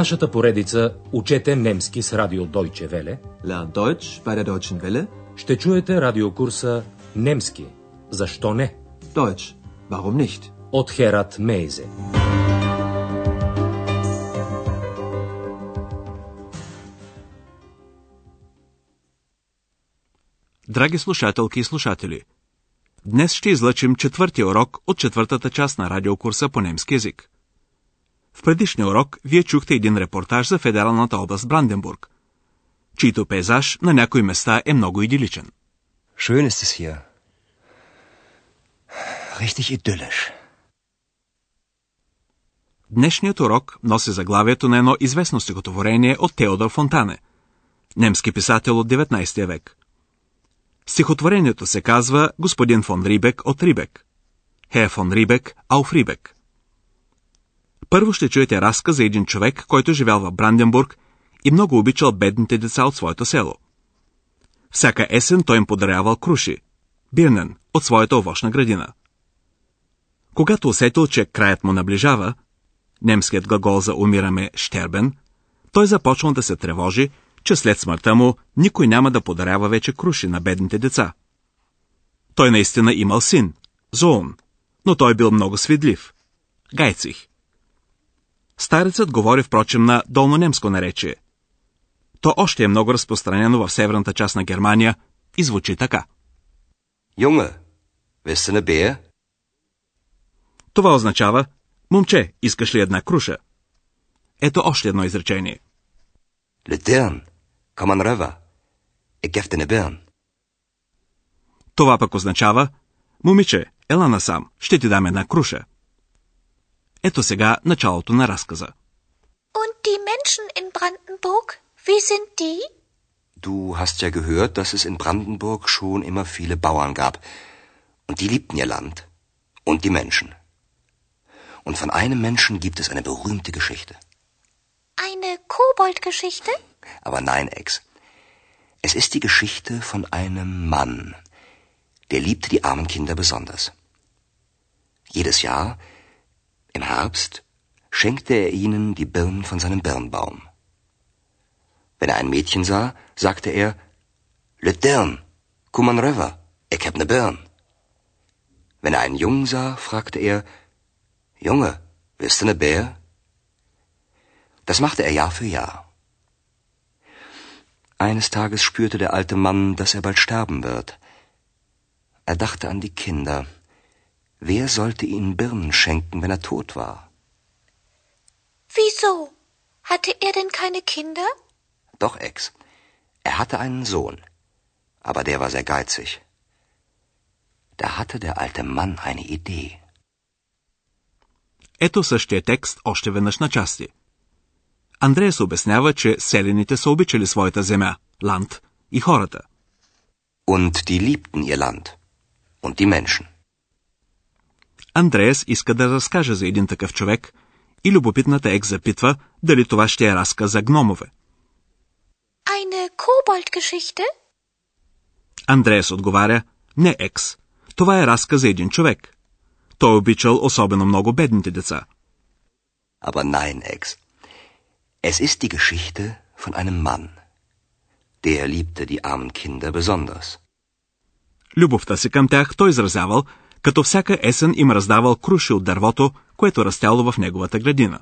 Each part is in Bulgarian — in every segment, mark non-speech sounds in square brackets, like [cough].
нашата поредица Учете немски с радио Deutsche Welle Lernt Deutsch bei der Deutschen Welle. ще чуете радиокурса Немски. Защо не? Deutsch. Warum nicht? От Херат Мейзе. Драги слушателки и слушатели, днес ще излъчим четвъртия урок от четвъртата част на радиокурса по немски язик. В предишния урок вие чухте един репортаж за федералната област Бранденбург, чийто пейзаж на някои места е много идиличен. Schön ist es hier. Richtig idyllisch. Днешният урок носи заглавието на едно известно стихотворение от Теодор Фонтане, немски писател от 19 век. Стихотворението се казва Господин фон Рибек от Рибек. Хе фон Рибек, ауф Рибек. Първо ще чуете разказ за един човек, който живял в Бранденбург и много обичал бедните деца от своето село. Всяка есен той им подарявал круши, бирнен, от своята овощна градина. Когато усетил, че краят му наближава, немският глагол за умираме «щербен», той започнал да се тревожи, че след смъртта му никой няма да подарява вече круши на бедните деца. Той наистина имал син, Зоун, но той бил много свидлив. Гайцих. Старецът говори впрочем на долнонемско наречие. То още е много разпространено в северната част на Германия и звучи така. Du eine Beer? Това означава Момче, искаш ли една круша? Ето още едно изречение. Ik gef dir eine Birn. Това пък означава Момиче, ела насам, ще ти дам една круша. Ето сега началото на разказа. Und die Menschen in Brandenburg, wie sind die? Du hast ja gehört, dass es in Brandenburg schon immer viele Bauern gab. Und die liebten ihr Land. Und die Menschen. Und von einem Menschen gibt es eine berühmte Geschichte. Eine Koboldgeschichte? Aber nein, Ex. Es ist die Geschichte von einem Mann. Der liebte die armen Kinder besonders. Jedes Jahr, im Herbst, schenkte er ihnen die Birnen von seinem Birnbaum. Wenn er ein Mädchen sah, sagte er, Le Dirn, komm an röver, ich hab ne Birn. Wenn er einen Jungen sah, fragte er, Junge, willst du ne Bär? Das machte er Jahr für Jahr. Eines Tages spürte der alte Mann, dass er bald sterben wird. Er dachte an die Kinder. Wer sollte ihnen Birnen schenken, wenn er tot war? Wieso? Hatte er denn keine Kinder? Doch, Ex. Er hatte einen Sohn. Aber der war sehr geizig. Da hatte der alte Mann eine Idee. Ето същия текст още веднъж на части. Андреас обяснява, че селените са обичали своята земя, ланд и хората. Und die liebten ihr Land. Und die Menschen. Андреас иска да разкаже за един такъв човек и любопитната ек запитва дали това ще е разказ за гномове. Eine Koboldgeschichte? Андреас отговаря, не екс. Това е разказ за един човек. Той обичал особено много бедните деца. Aber nein, Ex. Es ist die Geschichte von einem Mann. Der liebte die armen Kinder besonders. Любовта си към тях той изразявал, като всяка есен им раздавал круши от дървото, което растяло в неговата градина.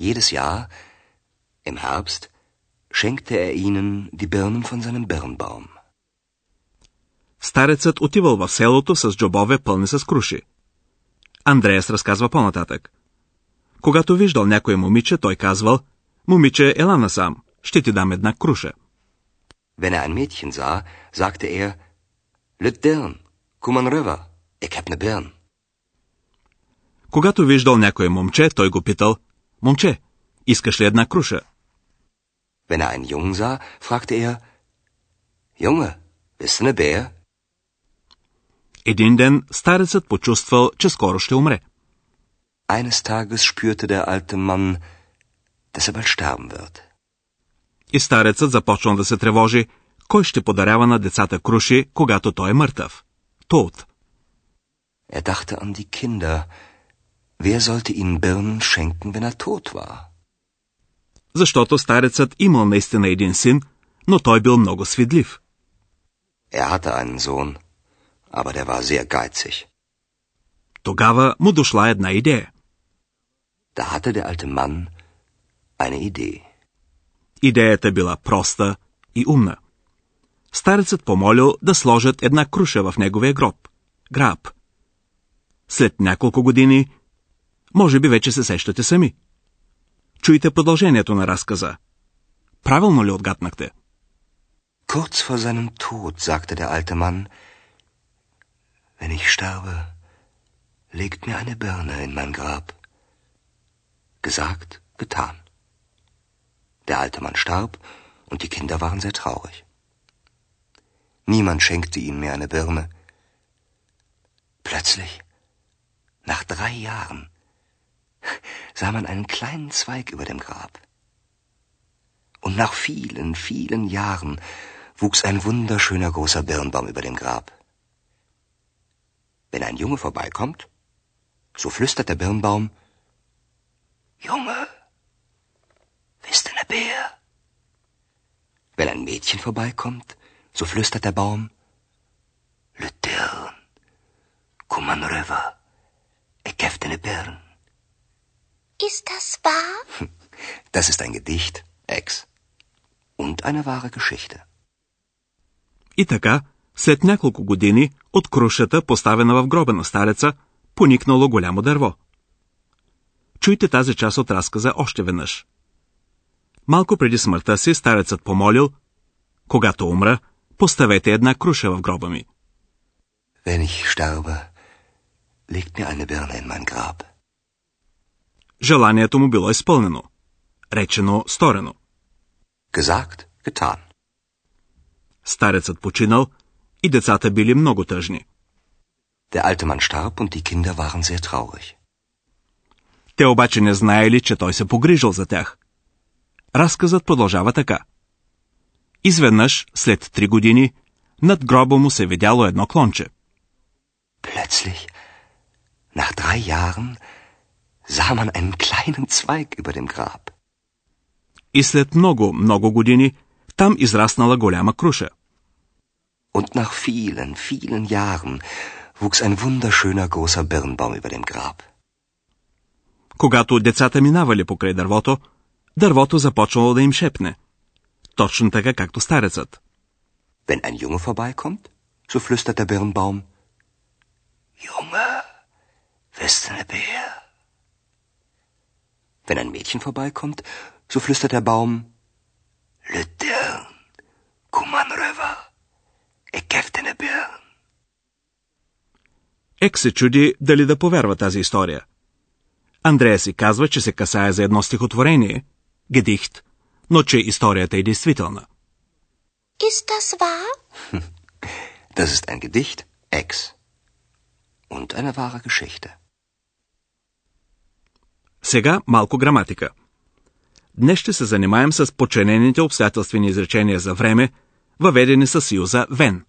Jedes Jahr, im Herbst, schenkte er ihnen die Birnen von seinem Birnbaum. Старецът отивал в селото с джобове пълни с круши. Андреас разказва по-нататък. Когато виждал някое момиче, той казвал, момиче, ела насам, ще ти дам една круша. Wenn er ein Mädchen sah, sagte er, Lüt Dirn, röver, ich hab ne Birn. Когато виждал някое момче, той го питал, момче, искаш ли една круша? Wenn er einen Jungen sah, fragte er, Junge, bist du ne Bär? Един ден старецът почувствал, че скоро ще умре. Eines Tages spürte der alte Mann, dass er bald sterben wird. И старецът започнал да се тревожи, кой ще подарява на децата круши, когато той е мъртъв. Тот. Er dachte an die Kinder. Wer sollte ihnen Birnen schenken, wenn er tot war? защото старецът имал наистина един син, но той бил много свидлив. Er hatte einen Sohn, aber der war sehr geizig. Тогава му дошла една идея. Da hatte der alte Mann eine Idee. Идеята била проста и умна. Старецът помолил да сложат една круша в неговия гроб. Граб. След няколко години, може би вече се сещате сами. Чуйте продължението на разказа. Правилно ли отгаднахте? Kurz vor seinem Tod sagte der alte Mann, wenn ich sterbe, legt mir eine Birne in mein Grab. Gesagt, getan. Der alte Mann starb und die Kinder waren sehr traurig. Niemand schenkte ihnen mehr eine Birne. Plötzlich, nach drei Jahren, sah man einen kleinen Zweig über dem Grab. Und nach vielen, vielen Jahren wuchs ein wunderschöner großer Birnbaum über dem Grab. Wenn ein Junge vorbeikommt, so flüstert der Birnbaum, Junge, bist du ne Bär? Wenn ein Mädchen vorbeikommt, so flüstert der Baum, Lütern, Kuman röver, ich gäfte ne Birn. Ist das wahr? [laughs] Das ist ein Gedicht, Ex. Und eine wahre Geschichte. И така, след няколко години, от крушата, поставена в гроба на стареца, поникнало голямо дърво. Чуйте тази част от разказа още веднъж. Малко преди смъртта си старецът помолил, когато умра, поставете една круша в гроба ми. Wenn ich sterbe, legt mir eine Birne in mein Grab. Желанието му било изпълнено. Речено, сторено. Gesagt, getan. Старецът починал и децата били много тъжни. Der alte Mann starb und die Kinder waren sehr traurig. Те обаче не знаели, че той се погрижил за тях. Разказът продължава така. Изведнъж, след три години, над гроба му се видяло едно клонче. Plötzlich, nach drei Jahren, sah man einen kleinen Zweig über dem Grab. И след много, много години, там израснала голяма круша. Und nach vielen, vielen Jahren wuchs ein wunderschöner großer Birnbaum über dem Grab. Когато децата минавали покрай дървото, дървото започнало да им шепне. Точно така, както старецът. Wenn ein Junge vorbeikommt, so flüstert der Birnbaum, Junge, bist du ne Bär? Wenn ein Mädchen vorbeikommt, so flüstert der Baum, Lütern, Kuman röver, ne Birn. Ек се чуди дали да повярва тази история. Андрея си казва, че се касае за едно стихотворение, гедихт, но че историята е действителна. Ist das wahr? [laughs] Das ist ein Gedicht, Ex. Und eine wahre Geschichte. Сега малко граматика. Днес ще се занимаем с подчинените обстоятелствени изречения за време, въведени със съюза «вен».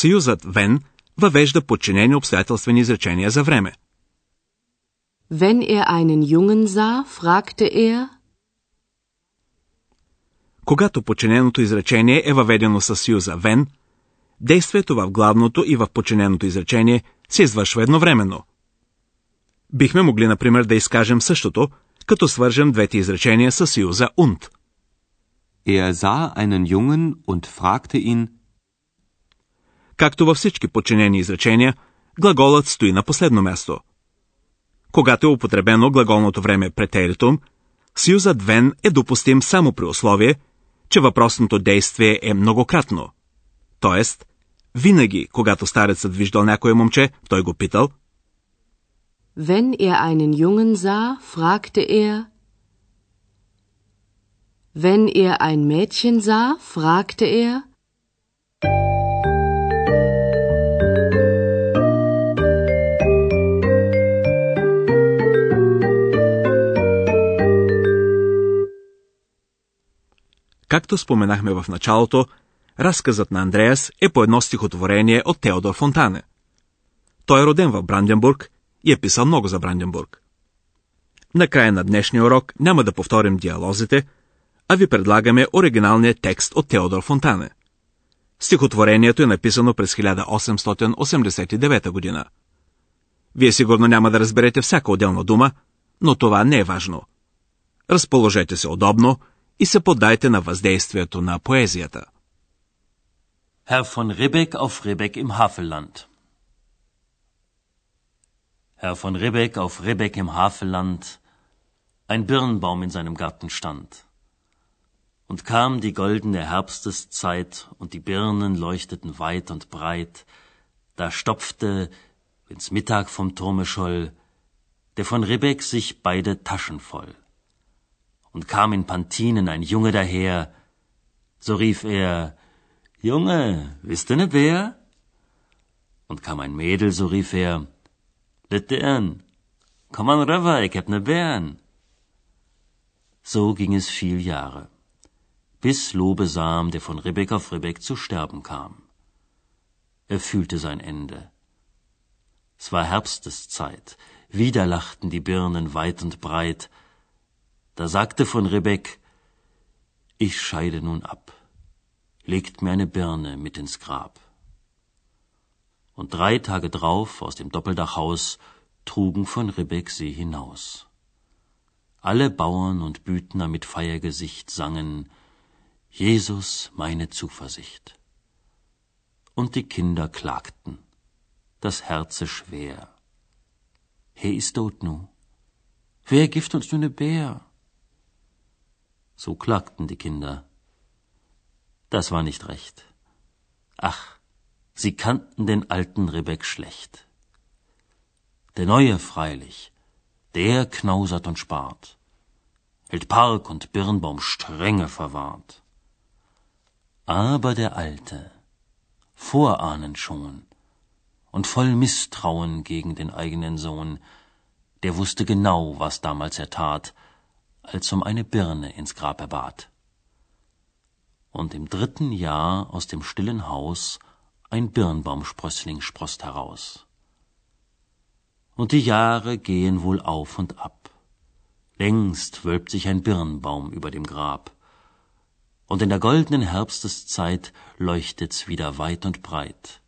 Съюзът «вен» въвежда подчинени обстоятелствени изречения за време. Wenn er einen Jungen sah, fragte er, Когато подчиненото изречение е въведено със съюза «вен», действието в главното и в подчиненото изречение се извършва едновременно. Бихме могли, например, да изкажем същото, като свържем двете изречения със съюза «und». Er sah einen Jungen und fragte ihn, Както във всички подчинени изречения, глаголът стои на последно място. Когато е употребено глаголното време претеритум, съюзът вен е допустим само при условие, че въпросното действие е многократно. Тоест, винаги, когато старецът виждал някое момче, той го питал, wenn er einen Jungen sah, fragte er, wenn er ein Mädchen sah, fragte er, Както споменахме в началото, разказът на Андреас е по едно стихотворение от Теодор Фонтане. Той е роден в Бранденбург и е писал много за Бранденбург. Накрая на днешния урок няма да повторим диалозите, а ви предлагаме оригиналния текст от Теодор Фонтане. Стихотворението е написано през 1889 година. Вие сигурно няма да разберете всяка отделна дума, но това не е важно. Разположете се удобно и се поддайте на въздействието на поезията. Herr von Ribbeck auf Ribbeck im Havelland. Herr von Ribbeck auf Ribbeck im Havelland, ein Birnbaum in seinem Garten stand. Und kam die goldene Herbsteszeit, und die Birnen leuchteten weit und breit, da stopfte, wenn's Mittag vom Turme scholl, der von Ribbeck sich beide Taschen voll und kam in Pantinen ein Junge daher, so rief er, Junge, bist du ne Bär? Und kam ein Mädel, so rief er, Litern, komm an rüber, ich hab ne Bären. So ging es viel Jahre, bis Lobesam, der von Ribbeck auf Ribbeck zu sterben kam. Er fühlte sein Ende. Es war Herbsteszeit, wieder lachten die Birnen weit und breit, da sagte von Rebek, ich scheide nun ab, legt mir eine Birne mit ins Grab. Und drei Tage drauf aus dem Doppeldachhaus trugen von Rebek sie hinaus. Alle Bauern und Büthner mit Feiergesicht sangen, Jesus meine Zuversicht. Und die Kinder klagten, das Herze schwer. He ist tot nu. Wer gift uns nu ne Bär? So klagten die Kinder. Das war nicht recht. Ach, sie kannten den alten Rebek schlecht. Der Neue freilich, der knausert und spart, hält Park und Birnbaum strenge verwahrt. Aber der Alte, vorahnend schon und voll Misstrauen gegen den eigenen Sohn, der wusste genau, was damals er tat, als um eine Birne ins Grab er bat. Und im dritten Jahr aus dem stillen Haus ein Birnbaumsprössling sproßt heraus. Und die Jahre gehen wohl auf und ab. Längst wölbt sich ein Birnbaum über dem Grab. Und in der goldenen Herbsteszeit leuchtet's wieder weit und breit.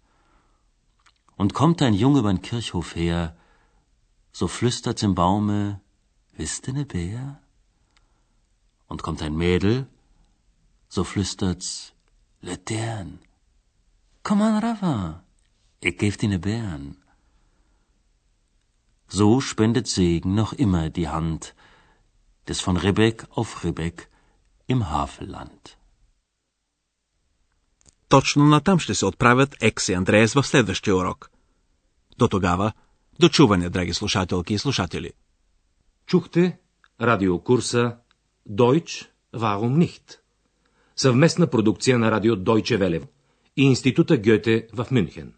Und kommt ein Junge übern Kirchhof her, so flüstert's im Baume, wisst ne Bär? Und kommt ein Mädel, so flüstert's, Letern, komm an Rava, ich geb dir ne Bären. So spendet Segen noch immer die Hand des von Ribbeck auf Ribbeck im Havelland. Точно натам ще се отправят Екс и Андреас в следващия урок. До тогава, до чуване, драги слушателки и слушатели. Чухте радиокурса Deutsch, warum nicht? Съвместна продукция на радио Deutsche Welle и Института Гьоте в Мюнхен.